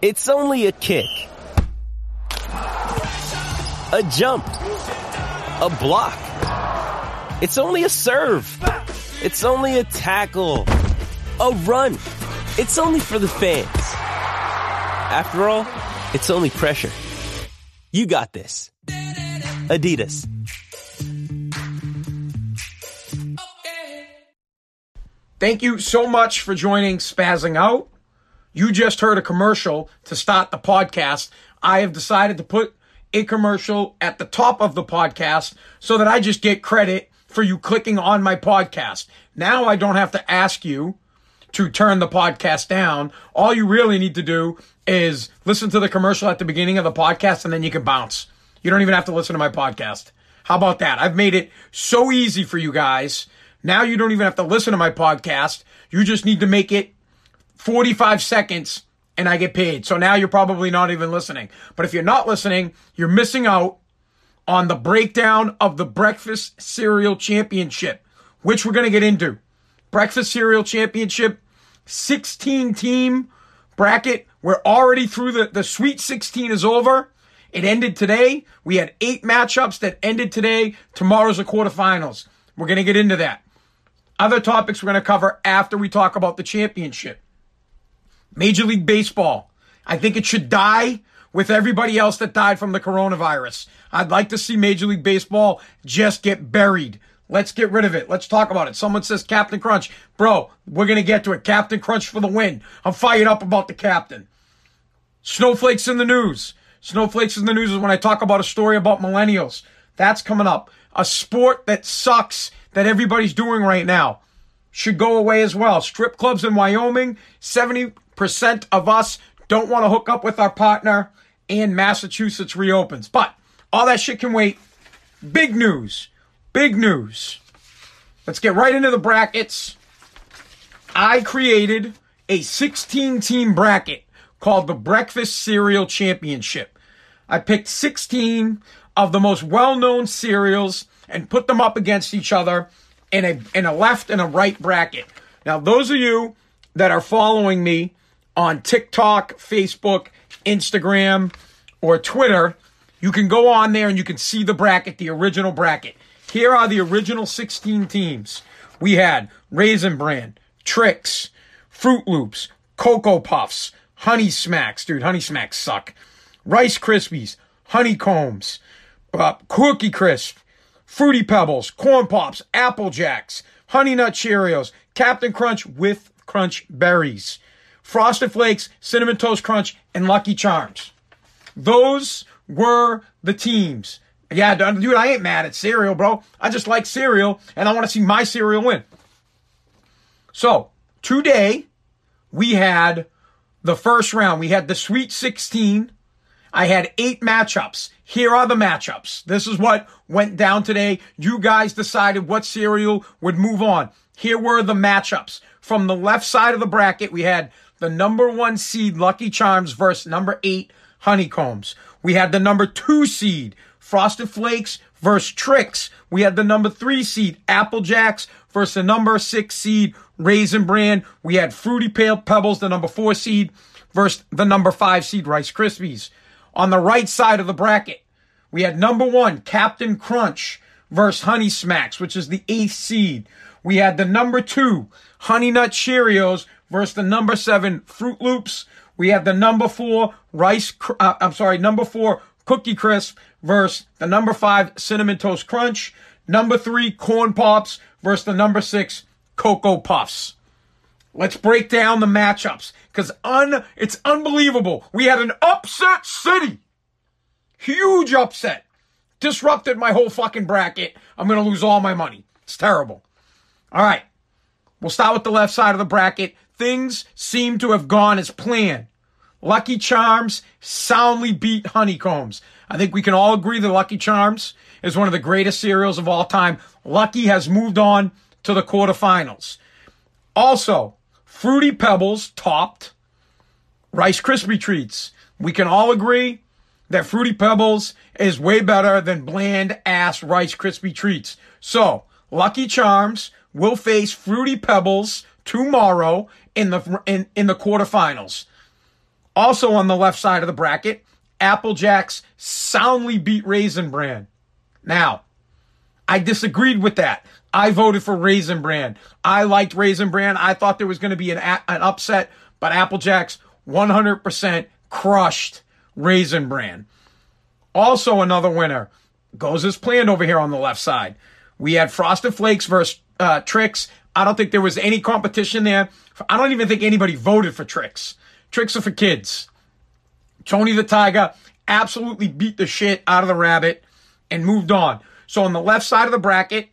It's only a kick. A jump. A block. It's only a serve. It's only a tackle. A run. It's only for the fans. After all, it's only pressure. You got this. Adidas. Thank you so much for joining Spazzing Out. You just heard a commercial to start the podcast. I have decided to put a commercial at the top of the podcast so that I just get credit for you clicking on my podcast. Now I don't have to ask you to turn the podcast down. All you really need to do is listen to the commercial at the beginning of the podcast and then you can bounce. You don't even have to listen to my podcast. How about that? I've made it so easy for you guys. Now you don't even have to listen to my podcast. You just need to make it 45 seconds and I get paid. So now you're probably not even listening. But if you're not listening, you're missing out on the breakdown of the Breakfast Cereal Championship, which we're going to get into. Breakfast Cereal Championship, 16 team bracket. We're already through the, the Sweet 16 is over. It ended today. We had eight matchups that ended today. Tomorrow's the quarterfinals. We're going to get into that. Other topics we're going to cover after we talk about the championship. Major League Baseball. I think it should die with everybody else that died from the coronavirus. I'd like to see Major League Baseball just get buried. Let's get rid of it. Let's talk about it. Someone says Captain Crunch. Bro, we're going to get to it. Captain Crunch for the win. I'm fired up about the captain. Snowflakes in the news. Snowflakes in the news is when I talk about a story about millennials. That's coming up. A sport that sucks that everybody's doing right now should go away as well. Strip clubs in Wyoming, 70% of us don't want to hook up with our partner, and Massachusetts reopens. But all that shit can wait. Big news. Big news. Let's get right into the brackets. I created a 16 team bracket called the Breakfast Cereal Championship. I picked 16 of the most well known cereals and put them up against each other in a, in a left and a right bracket. Now, those of you that are following me on TikTok, Facebook, Instagram, or Twitter, you can go on there and you can see the bracket, the original bracket. Here are the original 16 teams. We had Raisin Bran, Trix, Froot Loops, Cocoa Puffs, Honey Smacks. Dude, Honey Smacks suck. Rice Krispies, Honeycombs, uh, Cookie Crisp, Fruity Pebbles, Corn Pops, Apple Jacks, Honey Nut Cheerios, Captain Crunch with Crunch Berries, Frosted Flakes, Cinnamon Toast Crunch, and Lucky Charms. Those were the teams. Yeah, dude, I ain't mad at cereal, bro. I just like cereal, and I want to see my cereal win. So, today, we had the first round. We had the Sweet 16. I had eight matchups. Here are the matchups. This is what went down today. You guys decided what cereal would move on. Here were the matchups. From the left side of the bracket, we had the number one seed Lucky Charms versus number eight Honeycombs. We had the number two seed Frosted Flakes versus Trix. We had the number three seed Apple Jacks versus the number six seed Raisin Bran. We had Fruity Pebbles, the number four seed, versus the number five seed Rice Krispies. On the right side of the bracket, we had number one Captain Crunch versus Honey Smacks, which is the eighth seed. We had the number two Honey Nut Cheerios versus the number seven Froot Loops. We had the number four Rice, uh, I'm sorry, number four Cookie Crisp versus the number five Cinnamon Toast Crunch. Number three Corn Pops versus the number six Cocoa Puffs. Let's break down the matchups because un it's unbelievable. We had an upset city. Huge upset. Disrupted my whole fucking bracket. I'm going to lose all my money. It's terrible. All right. We'll start with the left side of the bracket. Things seem to have gone as planned. Lucky Charms soundly beat Honeycombs. I think we can all agree that Lucky Charms is one of the greatest cereals of all time. Lucky has moved on to the quarterfinals. Also, Fruity Pebbles topped Rice Krispie Treats. We can all agree that Fruity Pebbles is way better than bland ass Rice Krispie Treats. So, Lucky Charms will face Fruity Pebbles tomorrow in the in, in the quarterfinals. Also on the left side of the bracket, Apple Jacks soundly beat Raisin Bran. Now, I disagreed with that. I voted for Raisin Bran. I liked Raisin Bran. I thought there was going to be an, an upset, but Apple Jacks 100% crushed Raisin Bran. Also, another winner goes as planned over here on the left side. We had Frosted Flakes versus uh, Trix. I don't think there was any competition there. I don't even think anybody voted for Trix. Trix are for kids. Tony the Tiger absolutely beat the shit out of the rabbit and moved on. So on the left side of the bracket,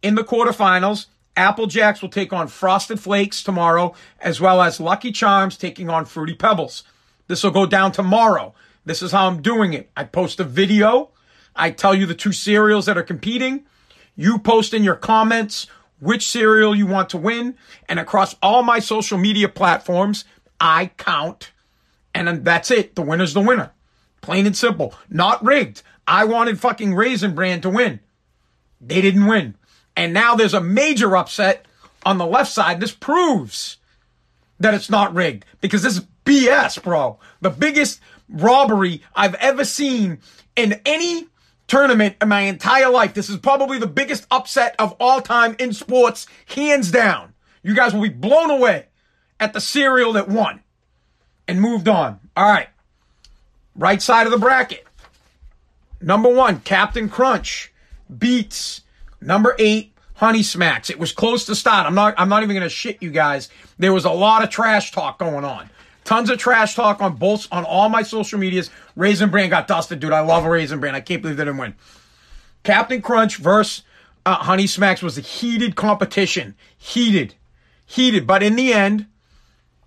in the quarterfinals, Apple Jacks will take on Frosted Flakes tomorrow, as well as Lucky Charms taking on Fruity Pebbles. This will go down tomorrow. This is how I'm doing it. I post a video. I tell you the two cereals that are competing. You post in your comments which cereal you want to win. And across all my social media platforms, I count. And that's it. The winner's the winner. Plain and simple. Not rigged. I wanted fucking Raisin Bran to win. They didn't win. And now there's a major upset on the left side. This proves that it's not rigged because this is BS, bro. The biggest robbery I've ever seen in any tournament in my entire life. This is probably the biggest upset of all time in sports, hands down. You guys will be blown away at the cereal that won and moved on. All right. Right side of the bracket. Number one, Captain Crunch beats number eight, Honey Smacks. It was close to start. I'm not, I'm not even going to shit you guys. There was a lot of trash talk going on. Tons of trash talk on both, on all my social medias. Raisin Bran got dusted, dude. I love Raisin Bran. I can't believe they didn't win. Captain Crunch versus uh, Honey Smacks was a heated competition. Heated. Heated. But in the end,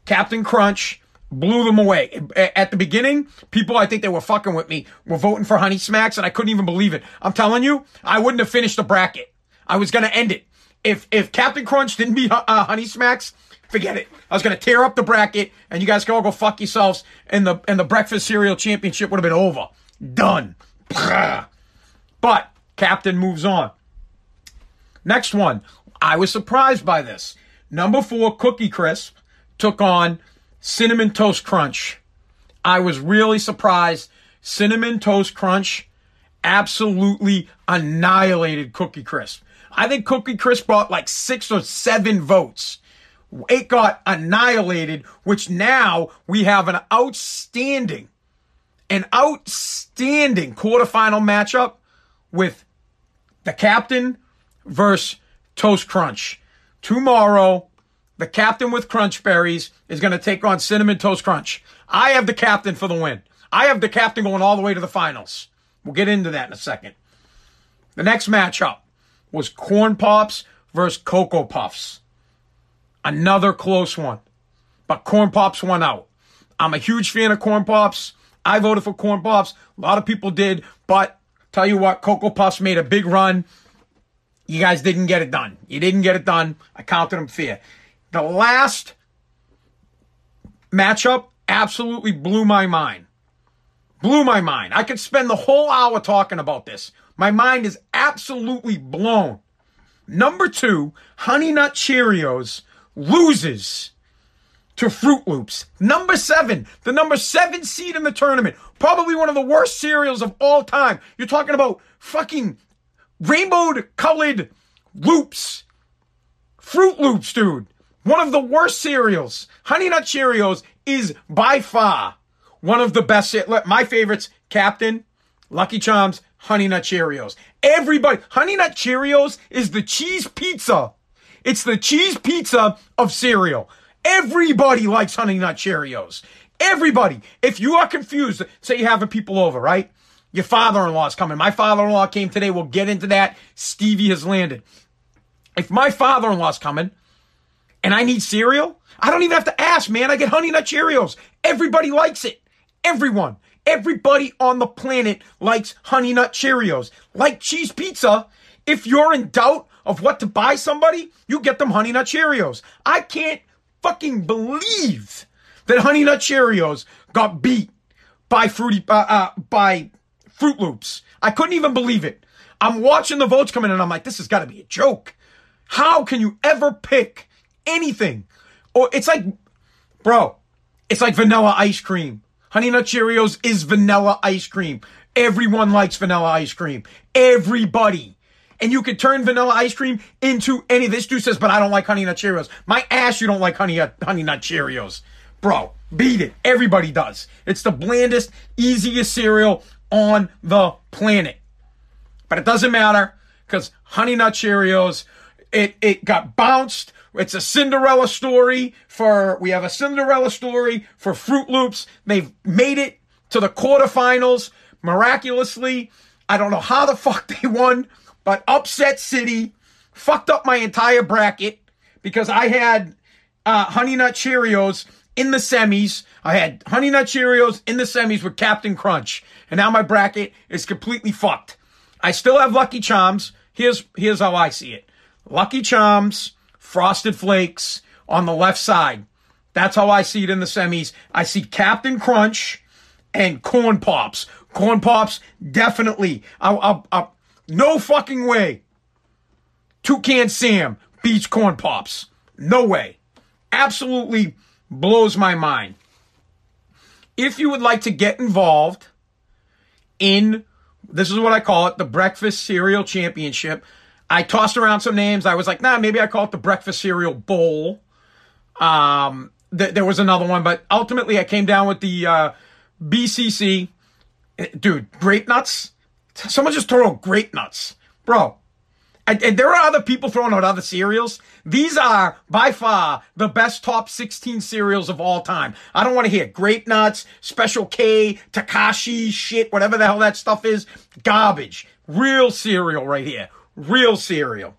Captain Crunch blew them away. At the beginning, people I think they were fucking with me were voting for Honey Smacks, and I couldn't even believe it. I'm telling you, I wouldn't have finished the bracket. I was gonna end it. If if Captain Crunch didn't beat uh, Honey Smacks, forget it. I was gonna tear up the bracket, and you guys can all go fuck yourselves, and the and the breakfast cereal championship would have been over, done. But Captain moves on. Next one, I was surprised by this. Number four, Cookie Crisp took on Cinnamon Toast Crunch. I was really surprised. Cinnamon Toast Crunch absolutely annihilated Cookie Crisp. I think Cookie Crisp brought like six or seven votes. It got annihilated, which now we have an outstanding, an outstanding quarterfinal matchup with the captain versus Toast Crunch. Tomorrow, the captain with Crunch Berries is going to take on Cinnamon Toast Crunch. I have the captain for the win. I have the captain going all the way to the finals. We'll get into that in a second. The next matchup was Corn Pops versus Cocoa Puffs. Another close one. But Corn Pops won out. I'm a huge fan of Corn Pops. I voted for Corn Pops. A lot of people did. But tell you what, Cocoa Puffs made a big run. You guys didn't get it done. You didn't get it done. I counted them fair. The last matchup absolutely blew my mind. Blew my mind. I could spend the whole hour talking about this. My mind is absolutely blown. Number two, Honey Nut Cheerios loses to Froot Loops. Number seven, the number seven seed in the tournament. Probably one of the worst cereals of all time. You're talking about fucking rainbow colored loops. Froot Loops, dude. One of the worst cereals. Honey Nut Cheerios is by far one of the best. My favorites, Captain, Lucky Charms, Honey Nut Cheerios. Everybody, Honey Nut Cheerios is the cheese pizza. It's the cheese pizza of cereal. Everybody likes Honey Nut Cheerios. Everybody. If you are confused, say you have a people over, right? Your father-in-law is coming. My father-in-law came today. We'll get into that. Stevie has landed. If my father-in-law's coming, and I need cereal, I don't even have to ask, man. I get Honey Nut Cheerios. Everybody likes it. Everyone. Everybody on the planet likes Honey Nut Cheerios. Like cheese pizza, if you're in doubt of what to buy somebody, you get them Honey Nut Cheerios. I can't fucking believe that Honey Nut Cheerios got beat by Fruity, uh, uh, by Froot Loops. I couldn't even believe it. I'm watching the votes come in and I'm like, this has got to be a joke. How can you ever pick anything. Or it's like, bro, It's like vanilla ice cream. Honey Nut Cheerios is vanilla ice cream. Everyone likes vanilla ice cream. Everybody. And you could turn vanilla ice cream into any. This dude says, but I don't like Honey Nut Cheerios. My ass, you don't like Honey, honey Nut Cheerios. Bro, beat it. Everybody does. It's the blandest, easiest cereal on the planet. But it doesn't matter because Honey Nut Cheerios, it, it got bounced. It's a Cinderella story for, we have a Cinderella story for Froot Loops. They've made it to the quarterfinals miraculously. I don't know how the fuck they won, but upset city fucked up my entire bracket because I had uh, Honey Nut Cheerios in the semis. I had Honey Nut Cheerios in the semis with Captain Crunch. And now my bracket is completely fucked. I still have Lucky Charms. Here's, here's how I see it. Lucky Charms, Frosted Flakes on the left side. That's how I see it in the semis. I see Captain Crunch and Corn Pops. Corn Pops, definitely. I'll, I'll, I'll, no fucking way. Toucan Sam beats Corn Pops. No way. Absolutely blows my mind. If you would like to get involved in this is what I call it, the Breakfast Cereal Championship. I tossed around some names. I was like, nah, maybe I call it the Breakfast Cereal Bowl. Um, th- there was another one, but ultimately I came down with the uh, BCC. Dude, grape nuts. Someone just throw grape nuts, bro. And, and, there are other people throwing out other cereals. These are by far the best top 16 cereals of all time. I don't want to hear grape nuts, special K, Takashi shit, whatever the hell that stuff is. Garbage. Real cereal right here. Real cereal.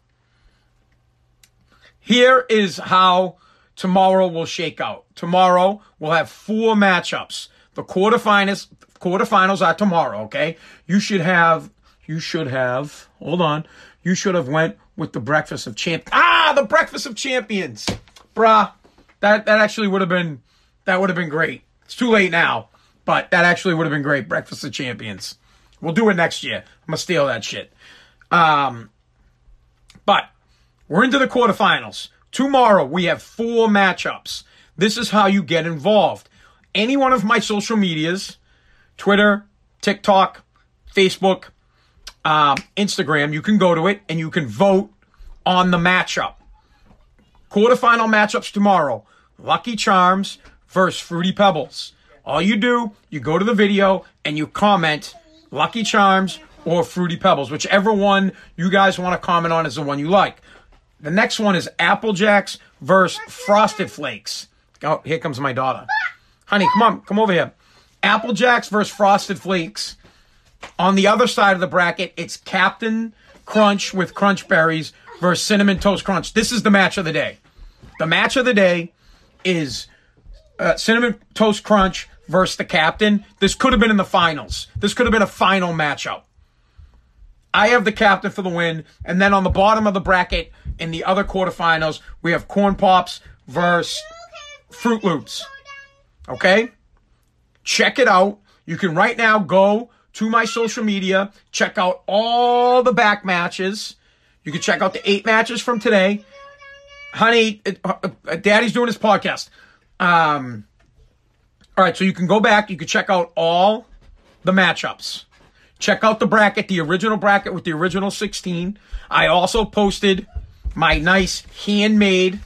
Here is how tomorrow will shake out. Tomorrow we'll have four matchups. The quarterfinals, quarterfinals are tomorrow, okay? You should have, you should have, hold on you should have went with the breakfast of champ. Ah, the breakfast of champions, bruh. That that actually would have been that would have been great. It's too late now, but that actually would have been great. Breakfast of champions. We'll do it next year. I'm gonna steal that shit. Um, but we're into the quarterfinals. Tomorrow we have four matchups. This is how you get involved. Any one of my social medias, Twitter, TikTok, Facebook, um, Instagram, you can go to it and you can vote on the matchup. Quarterfinal matchups tomorrow. Lucky Charms versus Fruity Pebbles. All you do, you go to the video and you comment Lucky Charms or Fruity Pebbles, whichever one you guys want to comment on is the one you like. The next one is Apple Jacks versus Frosted Flakes. Oh, here comes my daughter. Honey, come on, come over here. Apple Jacks versus Frosted Flakes. On the other side of the bracket, it's Captain Crunch with Crunch Berries versus Cinnamon Toast Crunch. This is the match of the day. The match of the day is uh, Cinnamon Toast Crunch versus the Captain. This could have been in the finals. This could have been a final matchup. I have the captain for the win. And then on the bottom of the bracket in the other quarterfinals, we have Corn Pops versus Froot Loops. Okay? Check it out. You can right now go to my social media. Check out all the back matches. You can check out the eight matches from today. Honey, uh, uh, Daddy's doing his podcast. Um, all right, so you can go back. You can check out all the matchups. Check out the bracket, the original bracket with the original 16. I also posted my nice handmade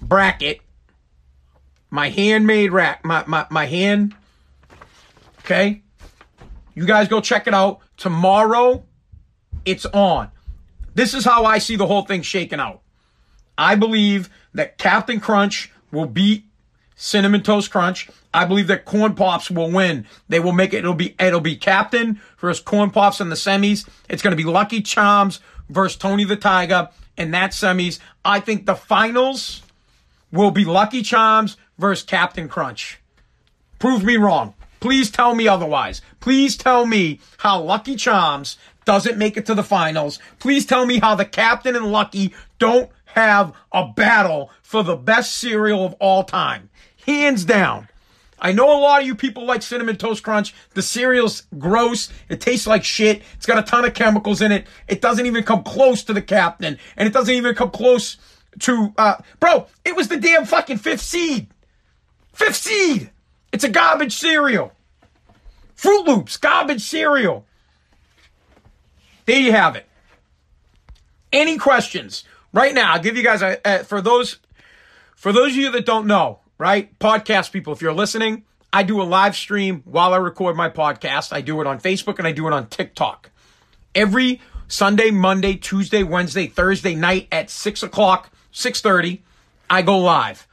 bracket. My handmade rack, my, my, my hand. Okay. You guys go check it out. Tomorrow, it's on. This is how I see the whole thing shaking out. I believe that Captain Crunch will beat Cinnamon Toast Crunch. I believe that Corn Pops will win. They will make it. It'll be it'll be Captain versus Corn Pops in the semis. It's going to be Lucky Charms versus Tony the Tiger in that semis. I think the finals will be Lucky Charms versus Captain Crunch. Prove me wrong. Please tell me otherwise. Please tell me how Lucky Charms doesn't make it to the finals. Please tell me how the captain and Lucky don't have a battle for the best cereal of all time. Hands down. I know a lot of you people like Cinnamon Toast Crunch. The cereal's gross. It tastes like shit. It's got a ton of chemicals in it. It doesn't even come close to the captain. And it doesn't even come close to, uh, bro, it was the damn fucking fifth seed. Fifth seed. It's a garbage cereal. Froot Loops, garbage cereal. There you have it. Any questions? Right now, I'll give you guys a, a for those for those of you that don't know, right? Podcast people, if you're listening, I do a live stream while I record my podcast. I do it on Facebook and I do it on TikTok. Every Sunday, Monday, Tuesday, Wednesday, Thursday night at six o'clock, six thirty, I go live.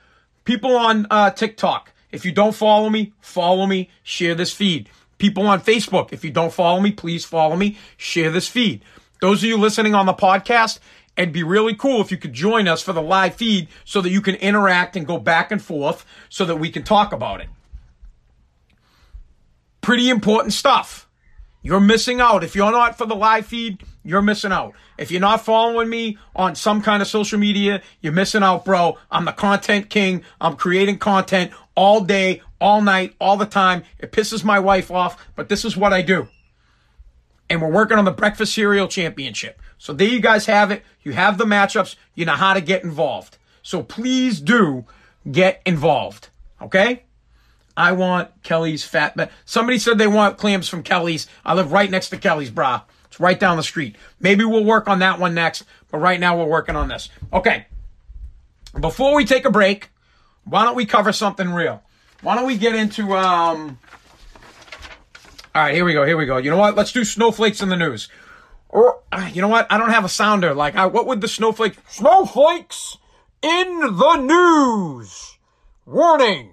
People on uh, TikTok, if you don't follow me, follow me. Share this feed. People on Facebook, if you don't follow me, please follow me. Share this feed. Those of you listening on the podcast, it'd be really cool if you could join us for the live feed so that you can interact and go back and forth so that we can talk about it. Pretty important stuff. You're missing out. If you're not for the live feed, you're missing out. If you're not following me on some kind of social media, you're missing out, bro. I'm the content king. I'm creating content all day, all night, all the time. It pisses my wife off, but this is what I do. And we're working on the breakfast cereal championship. So there you guys have it. You have the matchups. You know how to get involved. So please do get involved. Okay? I want Kelly's fat. But somebody said they want clams from Kelly's. I live right next to Kelly's, brah. It's right down the street. Maybe we'll work on that one next, but right now we're working on this. Okay. Before we take a break, why don't we cover something real? Why don't we get into um All right, here we go. Here we go. You know what? Let's do snowflakes in the news. Or uh, you know what? I don't have a sounder. Like, I, what would the snowflake snowflakes in the news? Warning.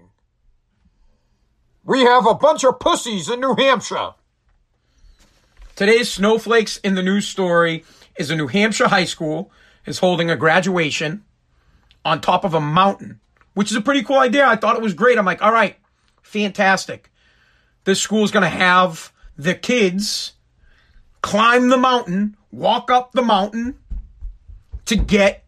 We have a bunch of pussies in New Hampshire. Today's snowflakes in the news story is a New Hampshire high school is holding a graduation on top of a mountain, which is a pretty cool idea. I thought it was great. I'm like, all right, fantastic. This school is going to have the kids climb the mountain, walk up the mountain to get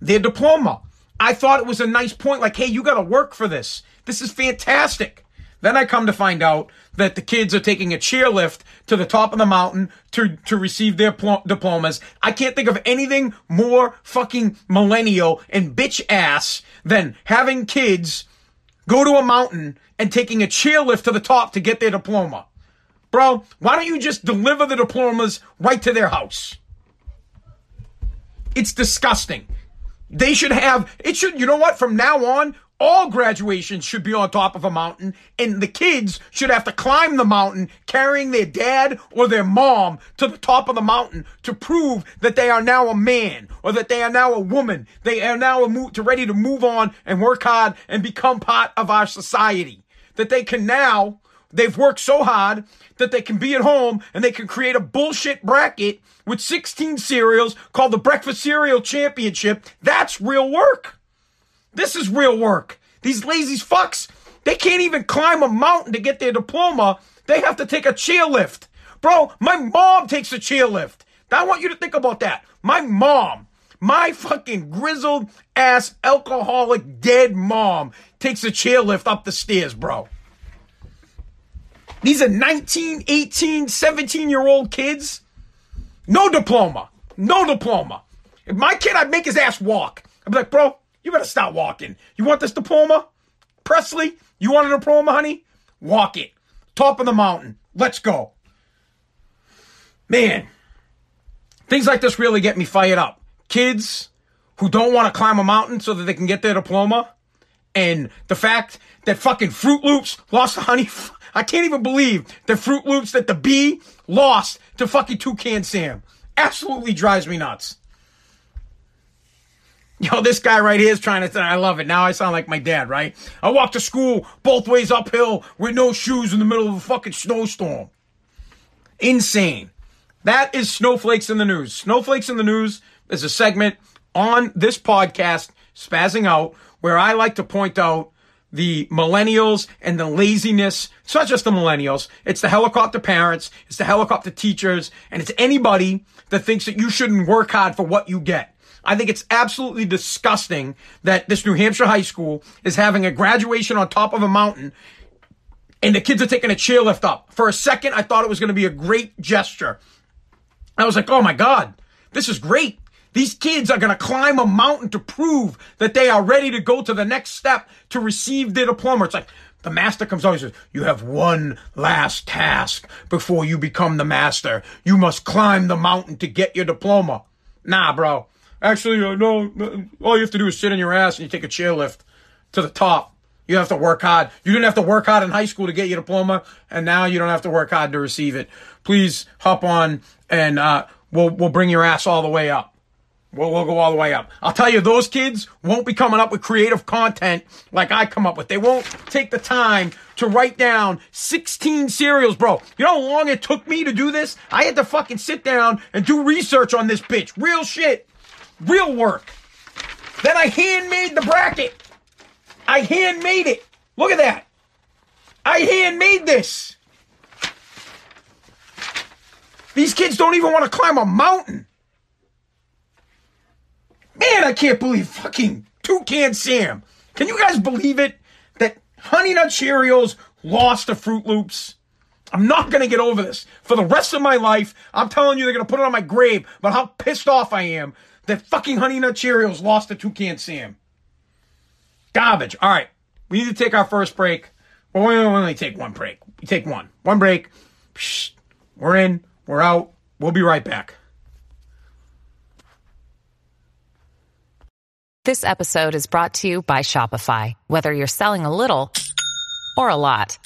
their diploma. I thought it was a nice point. Like, hey, you got to work for this. This is fantastic. Then I come to find out that the kids are taking a chairlift to the top of the mountain to, to receive their pl- diplomas. I can't think of anything more fucking millennial and bitch ass than having kids go to a mountain and taking a chairlift to the top to get their diploma. Bro, why don't you just deliver the diplomas right to their house? It's disgusting. They should have, it should, you know what? From now on, all graduations should be on top of a mountain, and the kids should have to climb the mountain carrying their dad or their mom to the top of the mountain to prove that they are now a man or that they are now a woman. They are now a to ready to move on and work hard and become part of our society. That they can now, they've worked so hard that they can be at home and they can create a bullshit bracket with 16 cereals called the Breakfast Cereal Championship. That's real work. This is real work. These lazy fucks, they can't even climb a mountain to get their diploma. They have to take a chairlift. Bro, my mom takes a chairlift. I want you to think about that. My mom, my fucking grizzled ass alcoholic dead mom takes a chairlift up the stairs, bro. These are 19, 18, 17 year old kids. No diploma. No diploma. If my kid, I'd make his ass walk. I'd be like, bro, you better stop walking. You want this diploma? Presley, you want a diploma, honey? Walk it. Top of the mountain. Let's go. Man, things like this really get me fired up. Kids who don't want to climb a mountain so that they can get their diploma. And the fact that fucking Froot Loops lost to Honey. I can't even believe that Froot Loops that the B lost to fucking Toucan Sam. Absolutely drives me nuts. Yo, this guy right here is trying to. Say I love it. Now I sound like my dad, right? I walk to school both ways uphill with no shoes in the middle of a fucking snowstorm. Insane. That is Snowflakes in the News. Snowflakes in the News is a segment on this podcast, Spazzing Out, where I like to point out the millennials and the laziness. It's not just the millennials. It's the helicopter parents. It's the helicopter teachers. And it's anybody that thinks that you shouldn't work hard for what you get. I think it's absolutely disgusting that this New Hampshire high school is having a graduation on top of a mountain and the kids are taking a chairlift up. For a second, I thought it was going to be a great gesture. I was like, oh my God, this is great. These kids are going to climb a mountain to prove that they are ready to go to the next step to receive their diploma. It's like the master comes out and says, You have one last task before you become the master. You must climb the mountain to get your diploma. Nah, bro. Actually, uh, no, all you have to do is sit on your ass and you take a chairlift to the top. You have to work hard. You didn't have to work hard in high school to get your diploma, and now you don't have to work hard to receive it. Please hop on and uh, we'll we'll bring your ass all the way up. We'll, we'll go all the way up. I'll tell you, those kids won't be coming up with creative content like I come up with. They won't take the time to write down 16 cereals, bro. You know how long it took me to do this? I had to fucking sit down and do research on this bitch. Real shit. Real work. Then I handmade the bracket. I handmade it. Look at that. I handmade this. These kids don't even want to climb a mountain. Man, I can't believe fucking Toucan Sam. Can you guys believe it? That Honey Nut Cheerios lost to Froot Loops. I'm not going to get over this. For the rest of my life, I'm telling you, they're going to put it on my grave about how pissed off I am that fucking Honey Nut Cheerios lost to Toucan Sam. Garbage. All right. We need to take our first break. Well, we only take one break. We take one. One break. Psh, we're in. We're out. We'll be right back. This episode is brought to you by Shopify. Whether you're selling a little or a lot,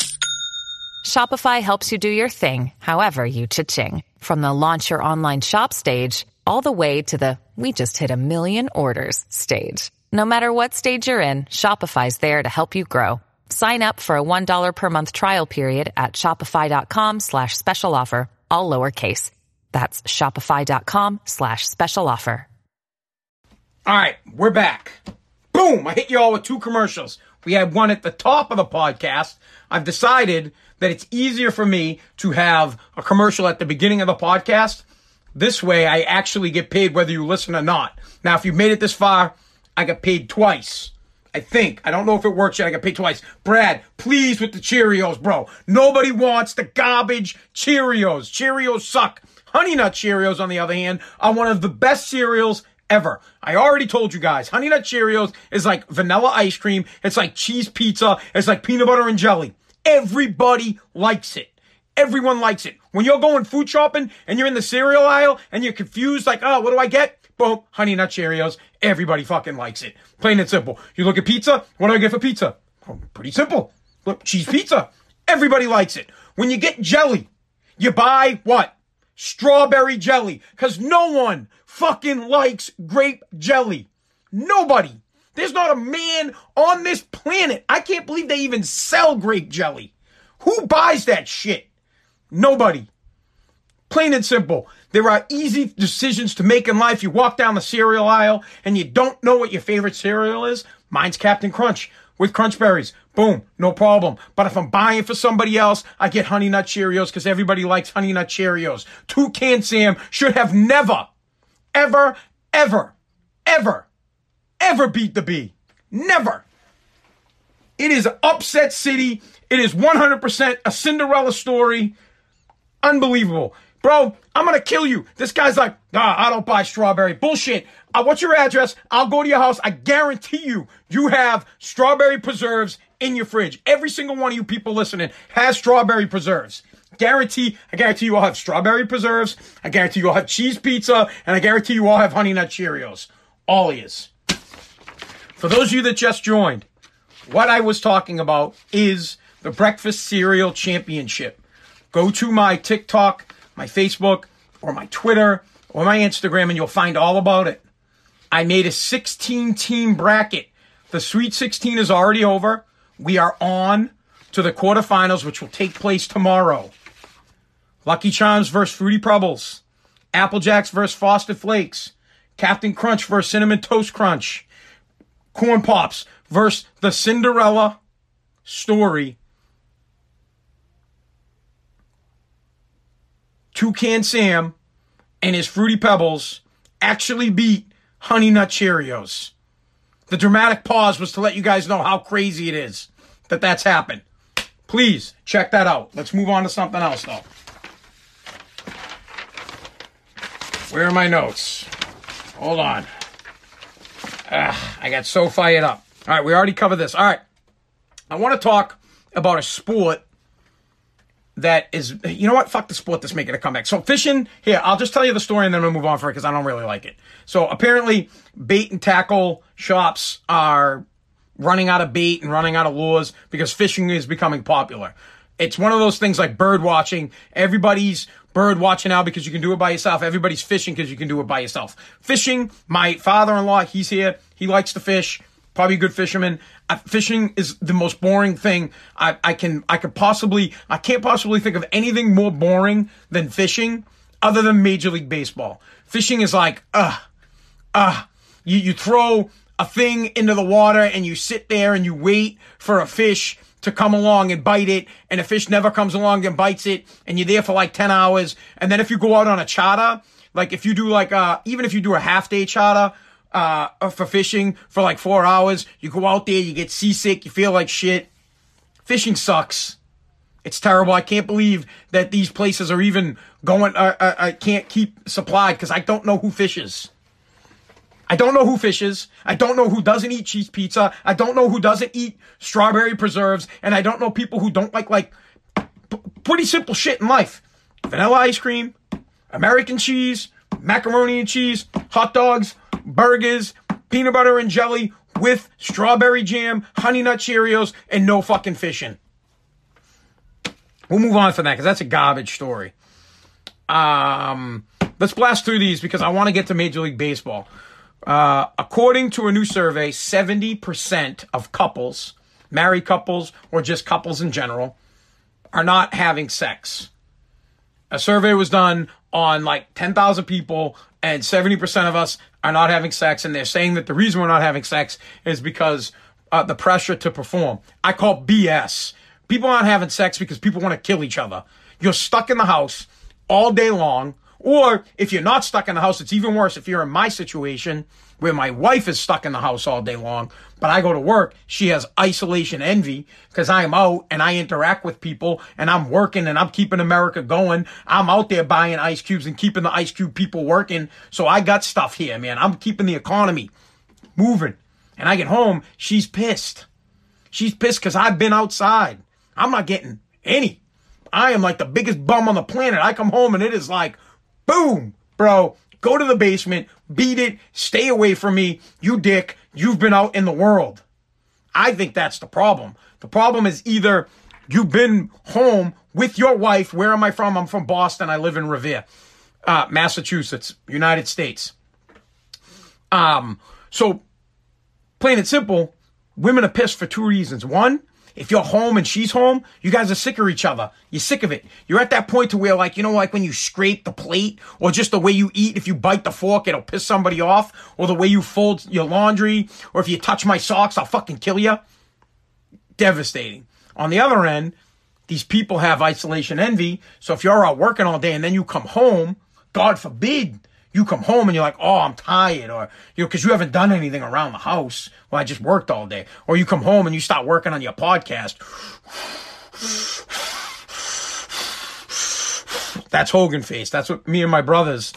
Shopify helps you do your thing, however you cha-ching. From the launch your online shop stage, all the way to the we just hit a million orders stage. No matter what stage you're in, Shopify's there to help you grow. Sign up for a $1 per month trial period at shopify.com slash special offer, all lowercase. That's shopify.com slash special offer. All right, we're back. Boom! I hit you all with two commercials. We had one at the top of the podcast. I've decided that it's easier for me to have a commercial at the beginning of the podcast. This way, I actually get paid whether you listen or not. Now, if you've made it this far, I got paid twice. I think. I don't know if it works yet. I got paid twice. Brad, please with the Cheerios, bro. Nobody wants the garbage Cheerios. Cheerios suck. Honey Nut Cheerios, on the other hand, are one of the best cereals ever. I already told you guys, Honey Nut Cheerios is like vanilla ice cream. It's like cheese pizza. It's like peanut butter and jelly. Everybody likes it. Everyone likes it. When you're going food shopping and you're in the cereal aisle and you're confused, like, oh, what do I get? Boom, Honey Nut Cheerios. Everybody fucking likes it. Plain and simple. You look at pizza. What do I get for pizza? Oh, pretty simple. Look, cheese pizza. Everybody likes it. When you get jelly, you buy what? Strawberry jelly. Cause no one fucking likes grape jelly. Nobody. There's not a man on this planet. I can't believe they even sell grape jelly. Who buys that shit? Nobody. Plain and simple. There are easy decisions to make in life. You walk down the cereal aisle and you don't know what your favorite cereal is. Mine's Captain Crunch with Crunch Berries. Boom, no problem. But if I'm buying for somebody else, I get Honey Nut Cheerios because everybody likes Honey Nut Cheerios. Toucan Sam should have never, ever, ever, ever, ever beat the bee. Never. It is upset city. It is 100% a Cinderella story. Unbelievable. Bro, I'm gonna kill you. This guy's like, nah, I don't buy strawberry. Bullshit. Uh, what's your address? I'll go to your house. I guarantee you, you have strawberry preserves in your fridge. Every single one of you people listening has strawberry preserves. Guarantee, I guarantee you all have strawberry preserves. I guarantee you all have cheese pizza. And I guarantee you all have honey nut Cheerios. All is. For those of you that just joined, what I was talking about is the Breakfast Cereal Championship. Go to my TikTok, my Facebook, or my Twitter, or my Instagram, and you'll find all about it. I made a 16 team bracket. The Sweet 16 is already over. We are on to the quarterfinals, which will take place tomorrow. Lucky Charms versus Fruity Pebbles. Apple Jacks versus Frosted Flakes. Captain Crunch versus Cinnamon Toast Crunch. Corn Pops versus the Cinderella story. Toucan Sam and his Fruity Pebbles actually beat Honey Nut Cheerios. The dramatic pause was to let you guys know how crazy it is that that's happened. Please check that out. Let's move on to something else, though. Where are my notes? Hold on. Ah, I got so fired up. All right, we already covered this. All right. I want to talk about a sport that is, you know what? Fuck the sport that's making a comeback. So fishing, here, I'll just tell you the story and then we'll move on for it because I don't really like it. So apparently, bait and tackle shops are running out of bait and running out of lures because fishing is becoming popular. It's one of those things like bird watching. Everybody's bird watching now because you can do it by yourself. Everybody's fishing because you can do it by yourself. Fishing, my father-in-law, he's here. He likes to fish. Probably a good fisherman. Uh, fishing is the most boring thing I, I can I could possibly I can't possibly think of anything more boring than fishing other than Major League Baseball. Fishing is like uh uh you you throw a thing into the water and you sit there and you wait for a fish to come along and bite it and a fish never comes along and bites it and you're there for like 10 hours and then if you go out on a charter like if you do like uh even if you do a half day charter uh for fishing for like 4 hours you go out there you get seasick you feel like shit fishing sucks it's terrible. I can't believe that these places are even going. Uh, uh, I can't keep supplied because I don't know who fishes. I don't know who fishes. I don't know who doesn't eat cheese pizza. I don't know who doesn't eat strawberry preserves. And I don't know people who don't like, like, p- pretty simple shit in life. Vanilla ice cream, American cheese, macaroni and cheese, hot dogs, burgers, peanut butter and jelly with strawberry jam, honey nut Cheerios, and no fucking fishing. We'll move on from that because that's a garbage story. Um, let's blast through these because I want to get to Major League Baseball. Uh, according to a new survey, 70% of couples, married couples or just couples in general, are not having sex. A survey was done on like 10,000 people, and 70% of us are not having sex. And they're saying that the reason we're not having sex is because uh, the pressure to perform. I call BS. People aren't having sex because people want to kill each other. You're stuck in the house all day long. Or if you're not stuck in the house, it's even worse if you're in my situation where my wife is stuck in the house all day long, but I go to work. She has isolation envy because I'm out and I interact with people and I'm working and I'm keeping America going. I'm out there buying ice cubes and keeping the ice cube people working. So I got stuff here, man. I'm keeping the economy moving. And I get home, she's pissed. She's pissed because I've been outside. I'm not getting any. I am like the biggest bum on the planet. I come home and it is like, boom, bro, go to the basement, beat it, stay away from me, you dick, you've been out in the world. I think that's the problem. The problem is either you've been home with your wife. Where am I from? I'm from Boston. I live in Revere, uh, Massachusetts, United States. Um, so plain and simple, women are pissed for two reasons. One, if you're home and she's home, you guys are sick of each other. You're sick of it. You're at that point to where, like, you know, like when you scrape the plate or just the way you eat, if you bite the fork, it'll piss somebody off, or the way you fold your laundry, or if you touch my socks, I'll fucking kill you. Devastating. On the other end, these people have isolation envy. So if you're out working all day and then you come home, God forbid, you come home and you're like, oh, I'm tired, or you know, because you haven't done anything around the house. Well, I just worked all day. Or you come home and you start working on your podcast. That's Hogan face. That's what me and my brothers,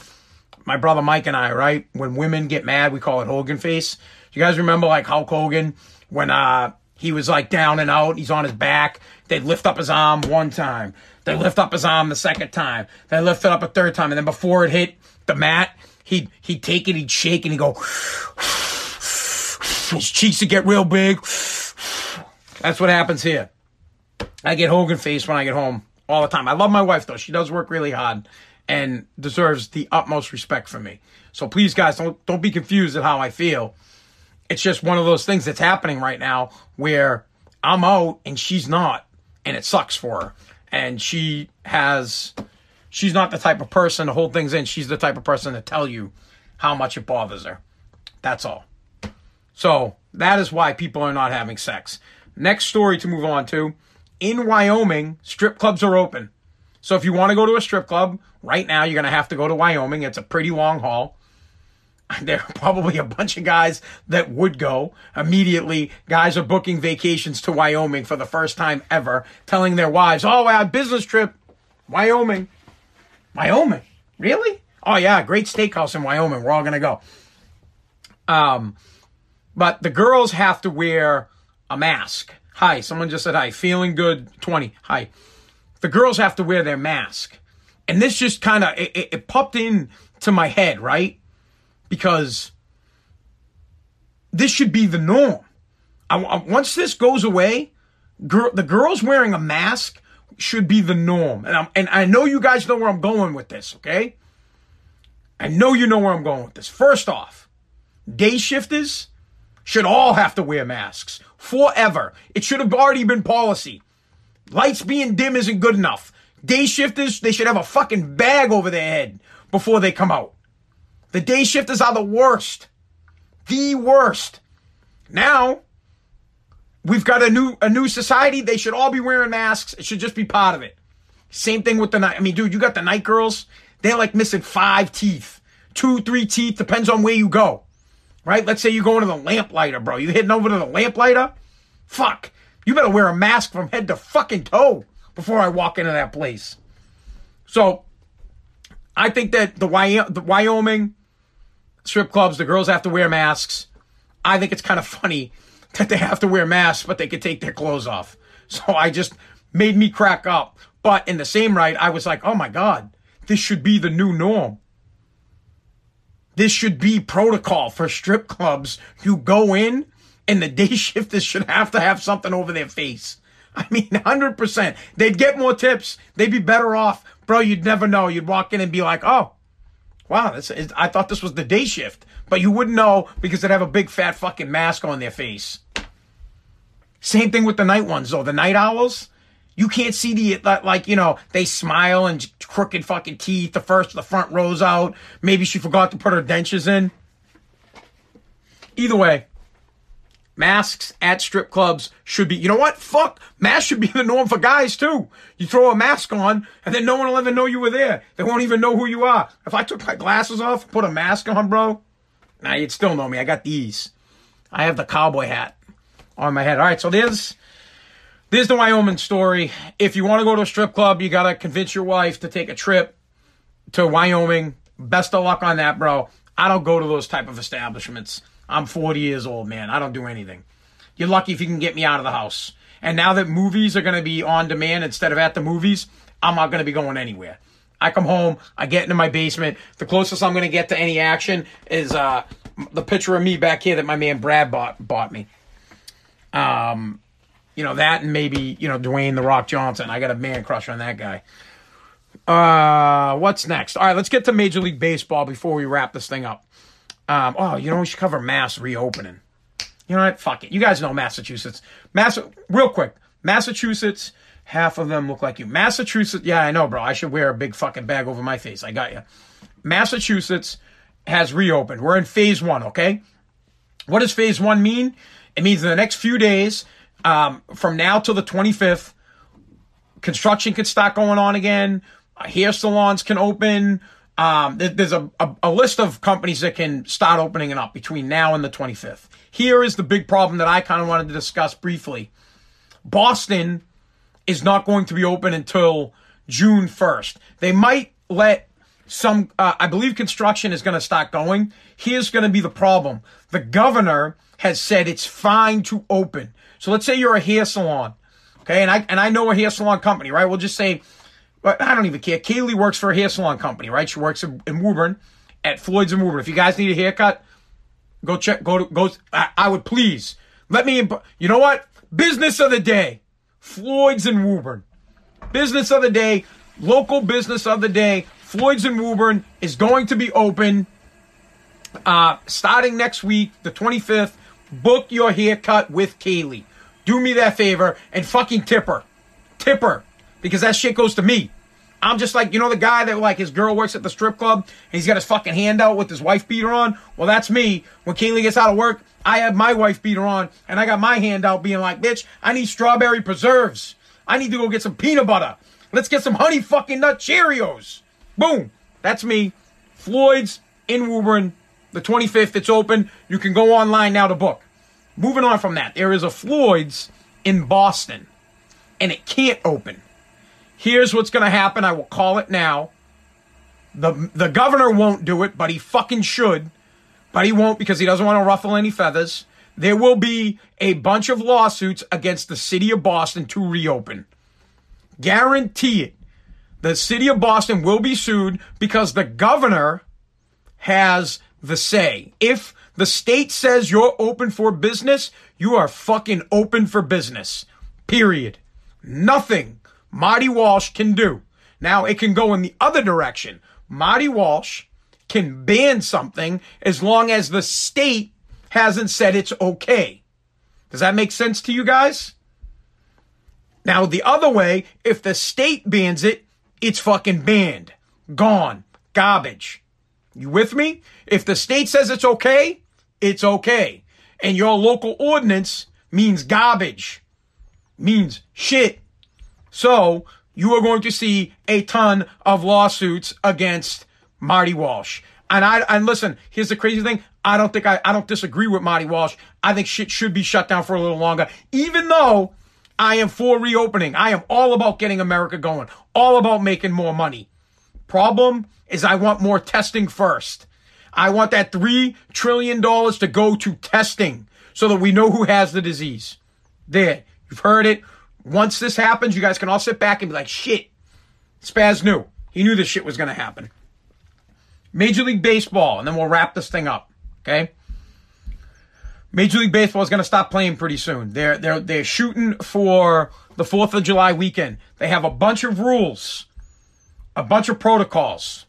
my brother Mike and I, right? When women get mad, we call it Hogan face. You guys remember like Hulk Hogan when uh he was like down and out, he's on his back. They'd lift up his arm one time. They lift up his arm the second time. They lift it up a third time. And then before it hit the mat, he'd he'd take it, he'd shake, and he'd go. His cheeks would get real big. That's what happens here. I get Hogan face when I get home all the time. I love my wife though; she does work really hard and deserves the utmost respect from me. So please, guys, don't don't be confused at how I feel. It's just one of those things that's happening right now where I'm out and she's not, and it sucks for her. And she has she's not the type of person to hold things in. She's the type of person to tell you how much it bothers her. That's all. So that is why people are not having sex. Next story to move on to. In Wyoming, strip clubs are open. So if you want to go to a strip club right now, you're going to have to go to Wyoming. It's a pretty long haul. There are probably a bunch of guys that would go immediately. Guys are booking vacations to Wyoming for the first time ever, telling their wives, Oh, our business trip, Wyoming. Wyoming? Really? Oh, yeah, great steakhouse in Wyoming. We're all to go. Um, but the girls have to wear a mask. Hi, someone just said hi. Feeling good, 20. Hi. The girls have to wear their mask. And this just kind of, it, it, it popped in to my head, right? Because this should be the norm. I, I, once this goes away, girl, the girls wearing a mask should be the norm. And, I'm, and I know you guys know where I'm going with this, okay? I know you know where I'm going with this. First off, day shifters should all have to wear masks forever. It should have already been policy. Lights being dim isn't good enough. Day shifters, they should have a fucking bag over their head before they come out. The day shifters are the worst. The worst. Now, we've got a new a new society. They should all be wearing masks. It should just be part of it. Same thing with the night. I mean, dude, you got the night girls. They're like missing five teeth, two, three teeth. Depends on where you go, right? Let's say you're going to the lamplighter, bro. You heading over to the lamplighter? Fuck. You better wear a mask from head to fucking toe before I walk into that place. So, I think that the, Wy- the Wyoming strip clubs, the girls have to wear masks. I think it's kind of funny that they have to wear masks, but they could take their clothes off. So I just made me crack up. But in the same right, I was like, oh my God, this should be the new norm. This should be protocol for strip clubs. You go in and the day shifters should have to have something over their face. I mean, 100%. They'd get more tips. They'd be better off. Bro, you'd never know. You'd walk in and be like, oh, wow, this is, I thought this was the day shift. But you wouldn't know because they'd have a big fat fucking mask on their face. Same thing with the night ones, though. The night owls, you can't see the, like, you know, they smile and crooked fucking teeth. The first, the front rows out. Maybe she forgot to put her dentures in. Either way, masks at strip clubs should be, you know what? Fuck. Masks should be the norm for guys too. You throw a mask on and then no one will ever know you were there. They won't even know who you are. If I took my glasses off, put a mask on, bro, now you'd still know me. I got these. I have the cowboy hat on my head. All right, so there's there's the Wyoming story. If you want to go to a strip club, you gotta convince your wife to take a trip to Wyoming. Best of luck on that, bro. I don't go to those type of establishments. I'm 40 years old, man. I don't do anything. You're lucky if you can get me out of the house. And now that movies are going to be on demand instead of at the movies, I'm not going to be going anywhere. I come home, I get into my basement. The closest I'm going to get to any action is uh, the picture of me back here that my man Brad bought bought me. Um, you know that, and maybe you know Dwayne the Rock Johnson. I got a man crush on that guy. Uh, what's next? All right, let's get to Major League Baseball before we wrap this thing up. Um, oh, you know we should cover Mass reopening. You know what? Fuck it. You guys know Massachusetts. Mass, real quick. Massachusetts. Half of them look like you. Massachusetts. Yeah, I know, bro. I should wear a big fucking bag over my face. I got you. Massachusetts has reopened. We're in phase one. Okay. What does phase one mean? It means in the next few days, um, from now till the 25th, construction can start going on again. Hair salons can open. Um, there's a, a, a, list of companies that can start opening it up between now and the 25th. Here is the big problem that I kind of wanted to discuss briefly. Boston is not going to be open until June 1st. They might let some, uh, I believe construction is going to start going. Here's going to be the problem. The governor has said it's fine to open. So let's say you're a hair salon, okay, and I and I know a hair salon company, right? We'll just say, but I don't even care. Kaylee works for a hair salon company, right? She works in, in Woburn at Floyd's in Woburn. If you guys need a haircut, go check. Go to go. I, I would please let me. You know what? Business of the day, Floyd's in Woburn. Business of the day, local business of the day. Floyd's in Woburn is going to be open uh, starting next week, the 25th book your haircut with Kaylee. Do me that favor and fucking tip her. Tip her. Because that shit goes to me. I'm just like, you know, the guy that like his girl works at the strip club and he's got his fucking hand out with his wife beater on? Well, that's me. When Kaylee gets out of work, I have my wife beater on and I got my hand out being like, bitch, I need strawberry preserves. I need to go get some peanut butter. Let's get some honey fucking nut Cheerios. Boom. That's me. Floyd's in Woburn. The 25th, it's open. You can go online now to book. Moving on from that, there is a Floyd's in Boston, and it can't open. Here's what's going to happen. I will call it now. The, the governor won't do it, but he fucking should. but he won't because he doesn't want to ruffle any feathers. There will be a bunch of lawsuits against the city of Boston to reopen. Guarantee it. The city of Boston will be sued because the governor has the say. If the state says you're open for business, you are fucking open for business. Period. Nothing Marty Walsh can do. Now it can go in the other direction. Marty Walsh can ban something as long as the state hasn't said it's okay. Does that make sense to you guys? Now, the other way, if the state bans it, it's fucking banned. Gone. Garbage. You with me? If the state says it's okay, it's okay. And your local ordinance means garbage, means shit. So you are going to see a ton of lawsuits against Marty Walsh. And I and listen, here's the crazy thing. I don't think I, I don't disagree with Marty Walsh. I think shit should be shut down for a little longer, even though I am for reopening. I am all about getting America going, all about making more money. Problem is I want more testing first. I want that $3 trillion to go to testing so that we know who has the disease. There. You've heard it. Once this happens, you guys can all sit back and be like, shit, Spaz knew. He knew this shit was going to happen. Major League Baseball, and then we'll wrap this thing up. Okay? Major League Baseball is going to stop playing pretty soon. They're they're they're shooting for the 4th of July weekend. They have a bunch of rules, a bunch of protocols.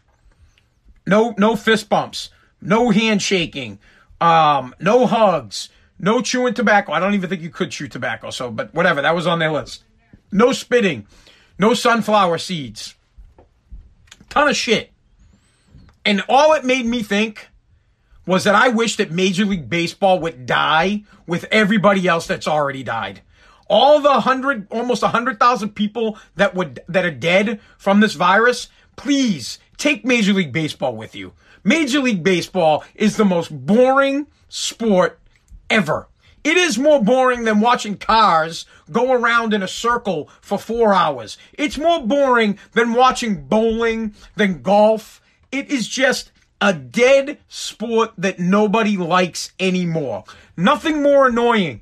No no fist bumps, no handshaking, um, no hugs, no chewing tobacco. I don't even think you could chew tobacco, so but whatever, that was on their list. No spitting, no sunflower seeds. Ton of shit. And all it made me think was that I wish that Major League Baseball would die with everybody else that's already died. All the hundred, almost a hundred thousand people that would, that are dead from this virus, please take Major League Baseball with you. Major League Baseball is the most boring sport ever. It is more boring than watching cars go around in a circle for four hours. It's more boring than watching bowling, than golf. It is just a dead sport that nobody likes anymore. Nothing more annoying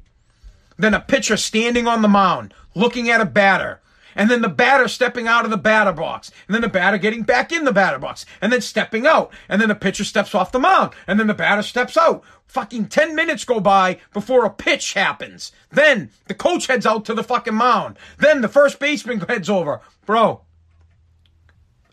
than a pitcher standing on the mound, looking at a batter, and then the batter stepping out of the batter box, and then the batter getting back in the batter box, and then stepping out, and then the pitcher steps off the mound, and then the batter steps out. Fucking 10 minutes go by before a pitch happens. Then the coach heads out to the fucking mound. Then the first baseman heads over. Bro,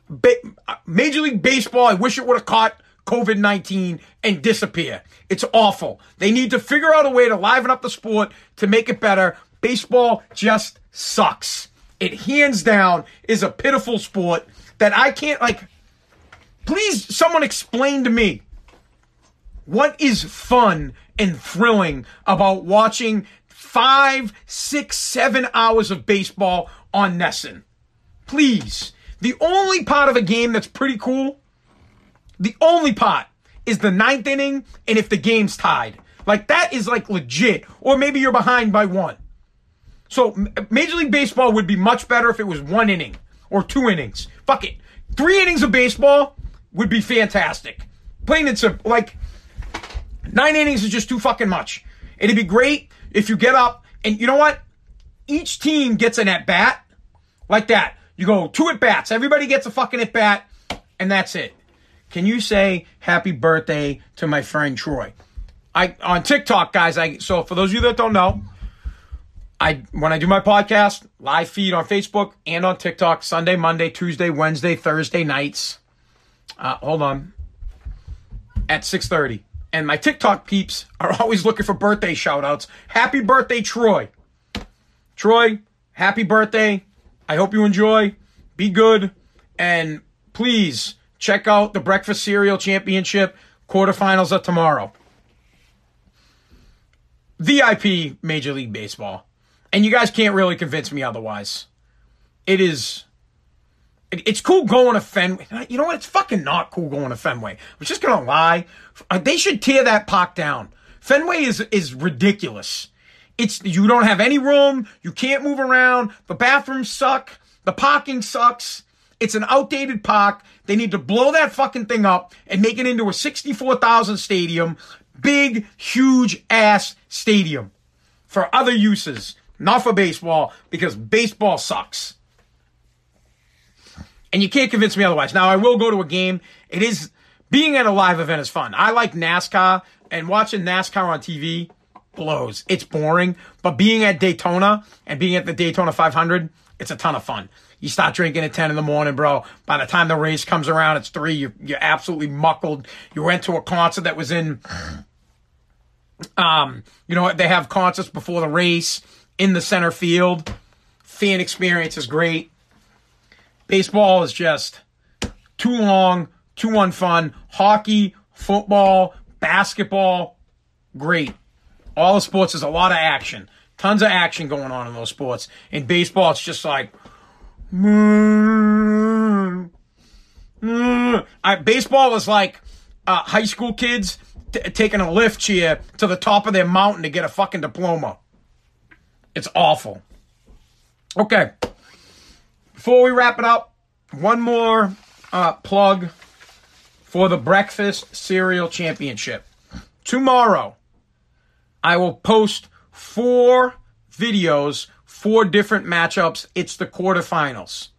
ba- uh, Major League Baseball, I wish it would have caught COVID 19 and disappear. It's awful. They need to figure out a way to liven up the sport to make it better. Baseball just sucks. It hands down is a pitiful sport that I can't, like, please, someone explain to me what is fun and thrilling about watching five, six, seven hours of baseball on NESN? Please. The only part of a game that's pretty cool, the only pot is the ninth inning and if the game's tied. Like that is like legit. Or maybe you're behind by one. So Major League Baseball would be much better if it was one inning or two innings. Fuck it. Three innings of baseball would be fantastic. Plain and simple. Like nine innings is just too fucking much. It'd be great if you get up and you know what? Each team gets an at bat like that. You go two at bats. Everybody gets a fucking at bat, and that's it. Can you say happy birthday to my friend Troy? I on TikTok, guys. I so for those of you that don't know, I when I do my podcast, live feed on Facebook and on TikTok, Sunday, Monday, Tuesday, Wednesday, Thursday nights. Uh, hold on, at six thirty. And my TikTok peeps are always looking for birthday shout outs. Happy birthday, Troy. Troy, happy birthday. I hope you enjoy. Be good. And please check out the Breakfast Cereal Championship. Quarterfinals of tomorrow. VIP Major League Baseball. And you guys can't really convince me otherwise. It is. it's cool going to Fenway. You know what? It's fucking not cool going to Fenway. I'm just gonna lie. Uh, they should tear that park down. Fenway is is ridiculous. It's you don't have any room. You can't move around. The bathrooms suck. The parking sucks. It's an outdated park. They need to blow that fucking thing up and make it into a 64,000 stadium. Big, huge ass stadium for other uses, not for baseball, because baseball sucks. And you can't convince me otherwise. Now, I will go to a game. It is, being at a live event is fun. I like NASCAR and watching NASCAR on TV blows. It's boring, but being at Daytona and being at the Daytona 500, it's a ton of fun. You start drinking at 10 in the morning, bro. By the time the race comes around, it's three. You're, you're absolutely muckled. You went to a concert that was in, um, you know, they have concerts before the race in the center field. Fan experience is great. Baseball is just too long, too unfun. Hockey, football, basketball, great. All the sports, is a lot of action. Tons of action going on in those sports. In baseball, it's just like, I, baseball is like uh, high school kids t- taking a lift chair to the top of their mountain to get a fucking diploma. It's awful. Okay. Before we wrap it up, one more uh, plug for the Breakfast Cereal Championship. Tomorrow, I will post four videos four different matchups. It's the quarterfinals.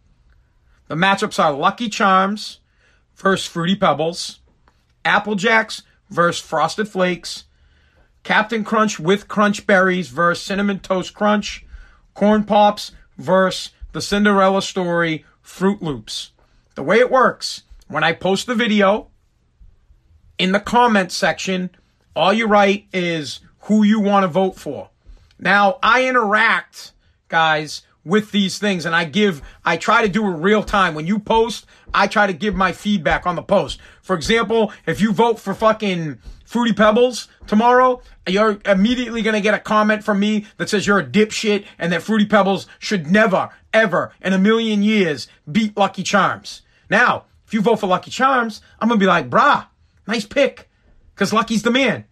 The matchups are Lucky Charms versus Fruity Pebbles, Apple Jacks versus Frosted Flakes, Captain Crunch with Crunch Berries versus Cinnamon Toast Crunch, Corn Pops versus the Cinderella Story Froot Loops. The way it works, when I post the video, in the comment section, all you write is who you want to vote for. Now, I interact guys, with these things. And I give, I try to do it real time. When you post, I try to give my feedback on the post. For example, if you vote for fucking Fruity Pebbles tomorrow, you're immediately to get a comment from me that says you're a dipshit and that Fruity Pebbles should never, ever in a million years beat Lucky Charms. Now, if you vote for Lucky Charms, I'm to be like, brah, nice pick. Cause Lucky's the man.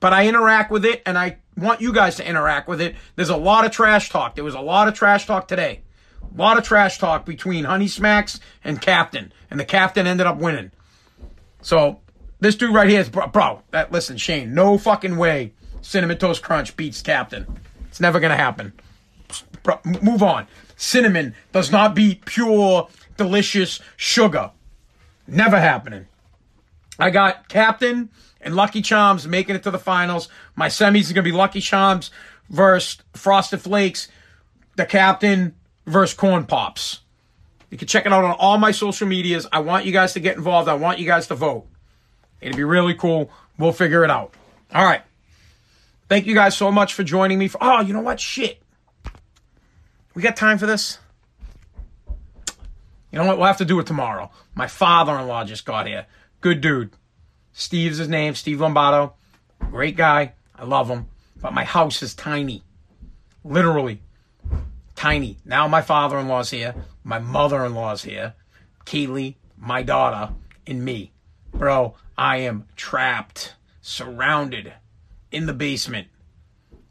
But I interact with it and I want you guys to interact with it. There's a lot of trash talk. There was a lot of trash talk today. A lot of trash talk between Honey Smacks and Captain, and the Captain ended up winning. So this dude right here is bro. bro that listen, Shane, no fucking way. Cinnamon Toast Crunch beats Captain. It's never gonna happen. Bro, move on. Cinnamon does not beat pure, delicious sugar. Never happening. I got Captain and Lucky Charms making it to the finals. My semis is going to be Lucky Charms versus Frosted Flakes, the captain versus Corn Pops. You can check it out on all my social medias. I want you guys to get involved. I want you guys to vote. It'd be really cool. We'll figure it out. All right. Thank you guys so much for joining me. For, oh, you know what? Shit. We got time for this? You know what? We'll have to do it tomorrow. My father in law just got here. Good dude. Steve's his name, Steve Lombardo. Great guy. I love him. But my house is tiny. Literally tiny. Now my father in law's here. My mother in law's here. Kaylee, my daughter, and me. Bro, I am trapped, surrounded in the basement.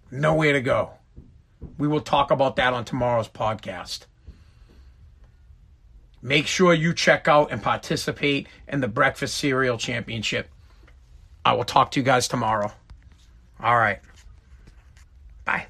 Nowhere to go. We will talk about that on tomorrow's podcast. Make sure you check out and participate in the Breakfast Cereal Championship. I will talk to you guys tomorrow. All right. Bye.